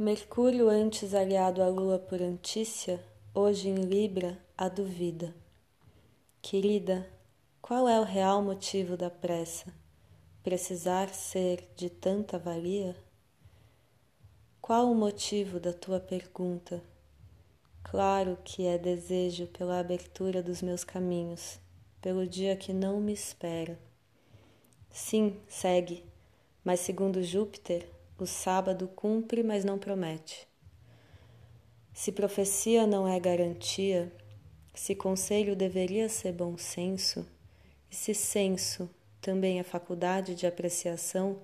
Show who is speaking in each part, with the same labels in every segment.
Speaker 1: Mercúrio, antes aliado à Lua por Antícia, hoje em Libra, a duvida. Querida, qual é o real motivo da pressa? Precisar ser de tanta valia? Qual o motivo da tua pergunta? Claro que é desejo pela abertura dos meus caminhos, pelo dia que não me espera. Sim, segue, mas segundo Júpiter, o sábado cumpre, mas não promete. Se profecia não é garantia, se conselho deveria ser bom senso, e se senso também é faculdade de apreciação,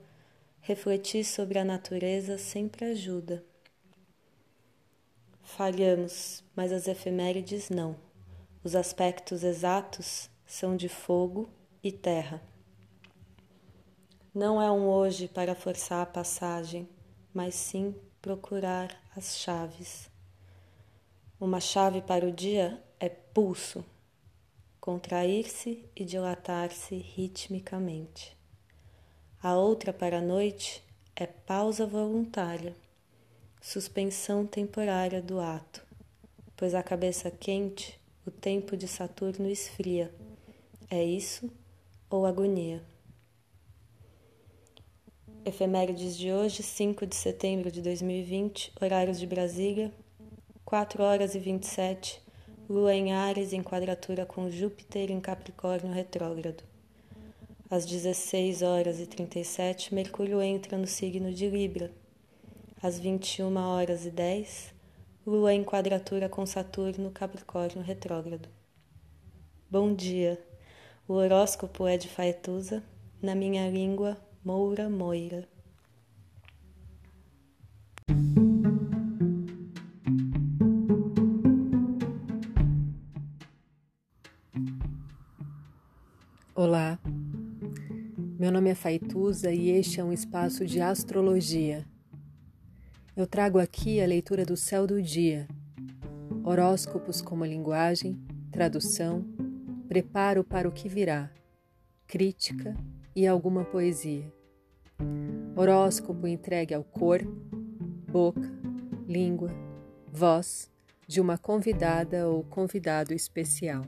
Speaker 1: refletir sobre a natureza sempre ajuda. Falhamos, mas as efemérides não. Os aspectos exatos são de fogo e terra. Não é um hoje para forçar a passagem, mas sim procurar as chaves. Uma chave para o dia é pulso, contrair-se e dilatar-se ritmicamente. A outra para a noite é pausa voluntária, suspensão temporária do ato, pois a cabeça quente o tempo de Saturno esfria. É isso ou agonia? Efemérides de hoje, 5 de setembro de 2020, horários de Brasília, 4 horas e 27, Lua em Ares em quadratura com Júpiter em Capricórnio retrógrado. Às 16 horas e 37, Mercúrio entra no signo de Libra. Às 21 horas e 10, Lua em quadratura com Saturno, Capricórnio retrógrado. Bom dia! O horóscopo é de Faetusa, na minha língua, Moura Moira.
Speaker 2: Olá, meu nome é Faituza e este é um espaço de astrologia. Eu trago aqui a leitura do céu do dia, horóscopos como linguagem, tradução, preparo para o que virá, crítica e alguma poesia. Horóscopo entregue ao corpo, boca, língua, voz de uma convidada ou convidado especial.